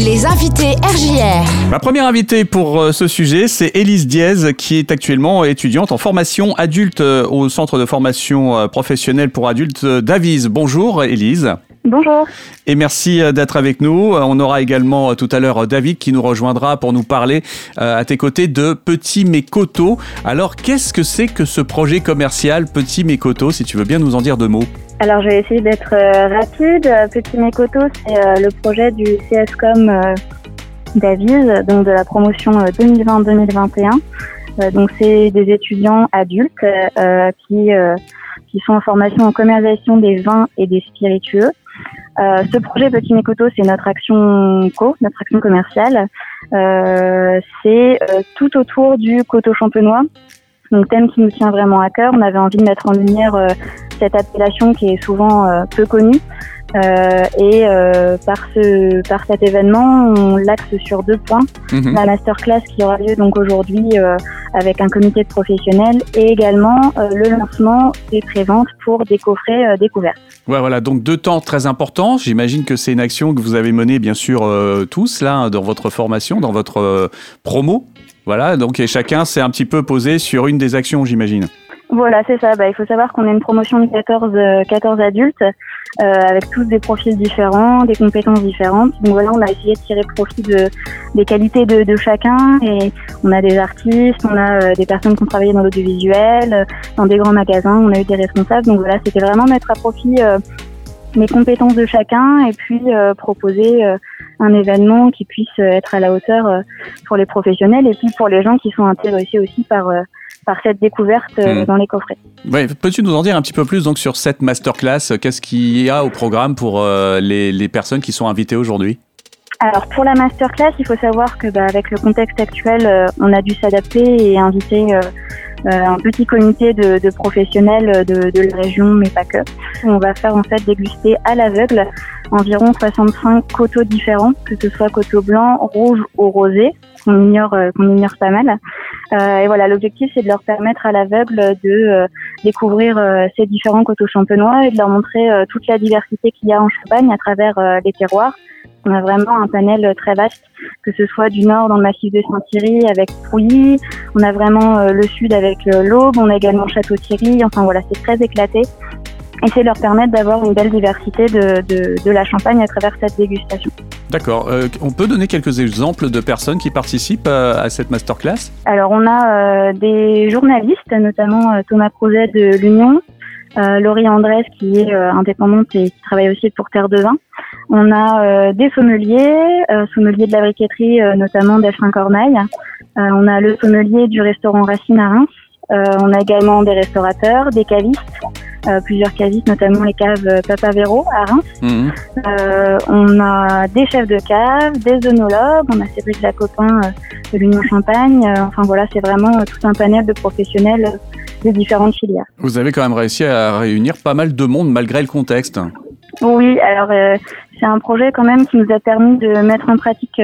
Les invités RJR. Ma première invitée pour euh, ce sujet, c'est Élise Diez, qui est actuellement étudiante en formation adulte euh, au Centre de formation euh, professionnelle pour adultes d'Avise. Bonjour Élise. Bonjour. Et merci d'être avec nous. On aura également tout à l'heure David qui nous rejoindra pour nous parler à tes côtés de Petit Mécoto. Alors, qu'est-ce que c'est que ce projet commercial Petit Mécoto, si tu veux bien nous en dire deux mots? Alors, je vais essayer d'être euh, rapide. Petit Mécoto, c'est euh, le projet du CSCOM euh, d'Avise, donc de la promotion 2020-2021. donc, c'est des étudiants adultes qui, qui sont en formation en commercialisation des vins et des spiritueux. Ce projet Petit Mécoto, c'est notre action co, notre action commerciale. c'est tout autour du coteau champenois, donc thème qui nous tient vraiment à cœur. On avait envie de mettre en lumière cette appellation qui est souvent euh, peu connue. Euh, et euh, par ce par cet événement, on l'axe sur deux points mhm. la masterclass qui aura lieu donc aujourd'hui avec un comité de professionnels et également le lancement des préventes pour des coffrets découvertes. Ouais, voilà, donc deux temps très importants. J'imagine que c'est une action que vous avez menée bien sûr tous là dans votre formation, dans votre promo. Voilà, donc et chacun s'est un petit peu posé sur une des actions, j'imagine. Voilà, c'est ça. Bah, il faut savoir qu'on est une promotion de 14, 14 euh, adultes euh, avec tous des profils différents, des compétences différentes. Donc voilà, on a essayé de tirer profit de, des qualités de, de chacun et on a des artistes, on a euh, des personnes qui ont travaillé dans l'audiovisuel, dans des grands magasins, on a eu des responsables. Donc voilà, c'était vraiment mettre à profit les compétences de chacun et puis proposer un événement qui puisse être à la hauteur pour les professionnels et puis pour les gens qui sont intéressés aussi par par cette découverte euh, hmm. dans les coffrets. Peux-tu nous en dire un petit peu plus donc, sur cette masterclass Qu'est-ce qu'il y a au programme pour euh, les, les personnes qui sont invitées aujourd'hui? Alors pour la masterclass, il faut savoir que bah, avec le contexte actuel, euh, on a dû s'adapter et inviter un petit comité de, de professionnels de, de, la région, mais pas que. On va faire en fait déguster à l'aveugle environ 65 coteaux différents, que ce soit coteaux blancs, rouges ou rosés, qu'on ignore, qu'on ignore pas mal. Euh, et voilà, l'objectif c'est de leur permettre à l'aveugle de euh, découvrir euh, ces différents coteaux champenois et de leur montrer toute la diversité qu'il y a en Champagne à travers les terroirs. On a vraiment un panel très vaste, que ce soit du nord dans le massif de Saint-Thierry avec Pouilly, on a vraiment le sud avec l'Aube, on a également Château-Thierry, enfin voilà, c'est très éclaté et c'est leur permettre d'avoir une belle diversité de, de, de, la Champagne à travers cette dégustation. D'accord. Euh, on peut donner quelques exemples de personnes qui participent euh, à cette masterclass? Alors, on a euh, des journalistes, notamment Thomas Crozet de l'Union, Laurie Andrès qui est indépendante et qui travaille aussi pour Terre de Vin. On a des sommeliers, sommeliers de la briqueterie, notamment d'Elfrin Corneille. on a le sommelier du restaurant Racine à Reims. on a également des restaurateurs, des cavistes. Euh, plusieurs cavistes, notamment les caves euh, Papa Véro à Reims. Euh, on a des chefs de cave, des œnologues, on a Cédric Lacopin de l'Union Champagne. enfin voilà, c'est vraiment tout un panel de professionnels de différentes filières. Vous avez quand même réussi à réunir pas mal de monde malgré le contexte. Oui, alors c'est un projet quand même qui nous a permis de mettre en pratique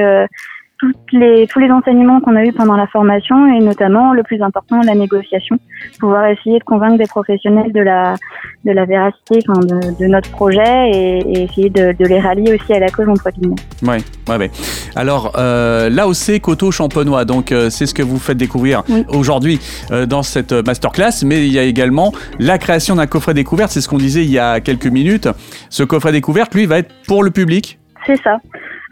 toutes les, tous les enseignements qu'on a eus pendant la formation et notamment le plus important, la négociation, pouvoir essayer de convaincre des professionnels de la, de la véracité enfin, de, de, notre projet et, essayer de, de, les rallier aussi à la cause entre guillemets. Oui, ouais, ouais. Alors, euh, l'AOC Coteau Champenois, donc euh, c'est ce que vous faites découvrir aujourd'hui euh, dans cette masterclass, mais il y a également la création d'un coffret découverte, c'est ce qu'on disait il y a quelques minutes. Ce coffret découverte, lui, va être pour le public C'est ça.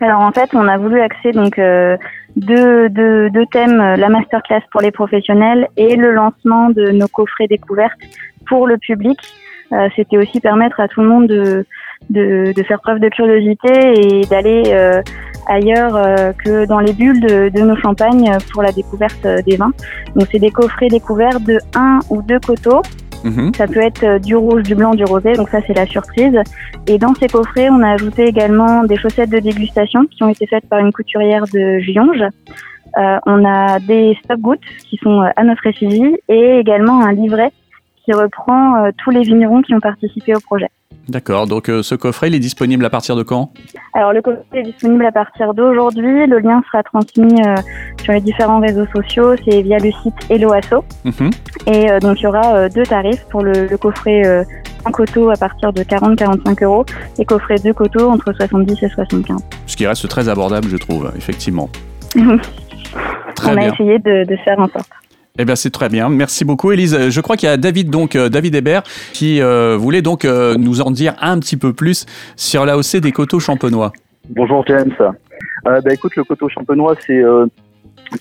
Alors en fait, on a voulu axer donc euh, deux, deux, thèmes, euh, la masterclass pour les professionnels et le lancement de nos coffrets découvertes pour le public. Euh, C'était aussi permettre à tout le monde de, de, de faire preuve de curiosité et d'aller euh, ailleurs euh, que dans les bulles de, de, nos champagnes pour la découverte des vins. Donc c'est des coffrets découverts de un ou deux coteaux Mhm. Ça peut être euh, du rouge, du blanc, du rosé, donc ça c'est la surprise. Et dans ces coffrets, on a ajouté également des chaussettes de dégustation qui ont été faites par une couturière de Gionge. Euh, on a des stop gouttes qui sont euh, à notre effigie et également un livret qui reprend tous les vignerons qui ont participé au projet. D'accord, donc euh, ce coffret, il est disponible à partir de quand? Alors le coffret est disponible à partir d'aujourd'hui. Le lien sera transmis euh, sur les différents réseaux sociaux. C'est via le site Helloasso. Mhm. Et euh, donc il y aura deux tarifs pour le, le coffret un coteau à partir de 40-45 euros et coffret deux coteaux entre 70 et 75. Ce qui reste très abordable, je trouve, effectivement. Très On a essayé de, de faire en sorte. Eh bien, c'est très bien. Merci beaucoup, Élise. Je crois qu'il y a David, donc, euh, David Hébert, qui euh, voulait donc euh, nous en dire un petit peu plus sur l'AOC des coteaux champenois. Bonjour, James. bah, écoute, le coteau champenois, c'est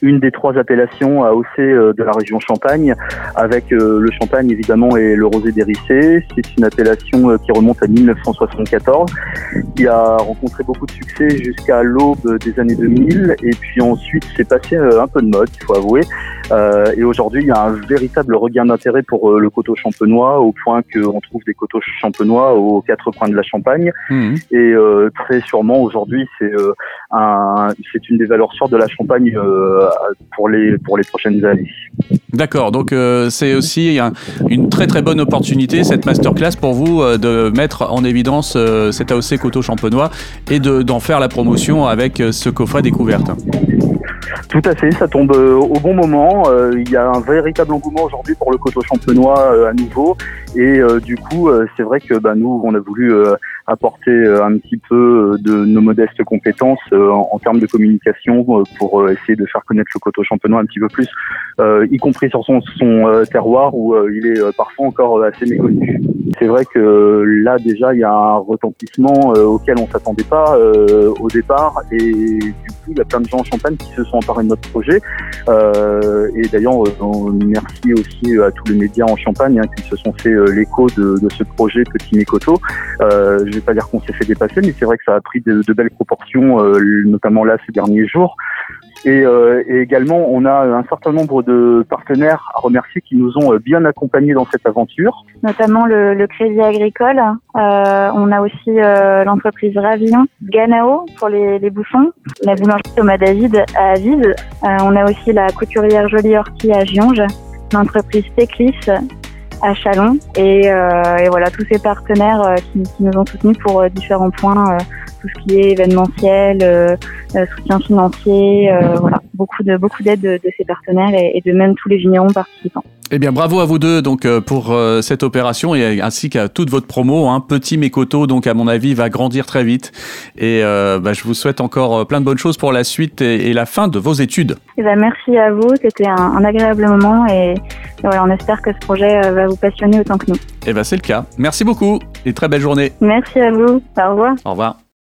une des trois appellations AOC euh, de la région Champagne, avec euh, le Champagne évidemment et le rosé d'Hérissé. C'est une appellation euh, qui remonte à 1974, qui a rencontré beaucoup de succès jusqu'à l'aube des années 2000, et puis ensuite c'est passé un peu de mode, il faut avouer. Et aujourd'hui, il y a un véritable regain d'intérêt pour le coteau champenois, au point qu'on trouve des coteaux champenois aux quatre coins de la Champagne. Mmh. Et très sûrement aujourd'hui, c'est un, c'est une des valeurs sûres de la Champagne pour les, pour les prochaines années. D'accord, donc euh, c'est aussi une très très bonne opportunité, cette masterclass pour vous, euh, de mettre en évidence euh, cet AOC Coteau Champenois et d'en faire la promotion avec ce coffret découverte. Tout à fait, ça tombe au bon moment. Il y a un véritable engouement aujourd'hui pour le coteau champenois à nouveau. Et du coup, c'est vrai que bah, nous, on a voulu apporter euh, un petit peu euh, de nos modestes compétences euh, en, termes de communication pour essayer de faire connaître le coteau champenois un petit peu plus, y compris sur son, son terroir où il est parfois encore assez méconnu. C'est vrai que là déjà il y a un retentissement auquel on s'attendait pas au départ et du coup il y a plein de gens en Champagne qui se sont emparés notre projet et d'ailleurs merci aussi à tous les médias en Champagne hein, qui se sont fait l'écho de, ce projet Petit Mécoto je vais pas dire qu'on s'est fait dépasser, mais c'est vrai que ça a pris de, belles proportions, euh, notamment là ces derniers jours. Euh, et, également, on a un certain nombre de partenaires à remercier qui nous ont euh, bien accompagnés dans cette aventure. Notamment le, Crédit Agricole. on a aussi l'entreprise Ravillon, Ganao pour les, bouchons, la boulangerie Thomas David à Aviv. on a aussi la couturière Jolie Orti à Gionge, l'entreprise Teclis à Chalon. Et, euh, et, voilà, tous ces partenaires euh, qui, qui, nous ont soutenus pour euh, différents points, tout ce qui est événementiel, soutien financier, voilà, beaucoup de beaucoup d'aide de, de, ces partenaires et, et de même tous les vignerons participants. Eh bien, bravo à vous deux donc euh, pour euh, cette opération et ainsi qu'à toute votre promo. Hein. Petit Mécoto, donc à mon avis, va grandir très vite. Et euh, bah, je vous souhaite encore plein de bonnes choses pour la suite et, la fin de vos études. Eh ben, merci à vous, c'était un, agréable moment et, voilà, on espère que ce projet va vous passionner autant que nous. Eh ben, c'est le cas. Merci beaucoup et très belle journée. Merci à vous. Au revoir. Au revoir.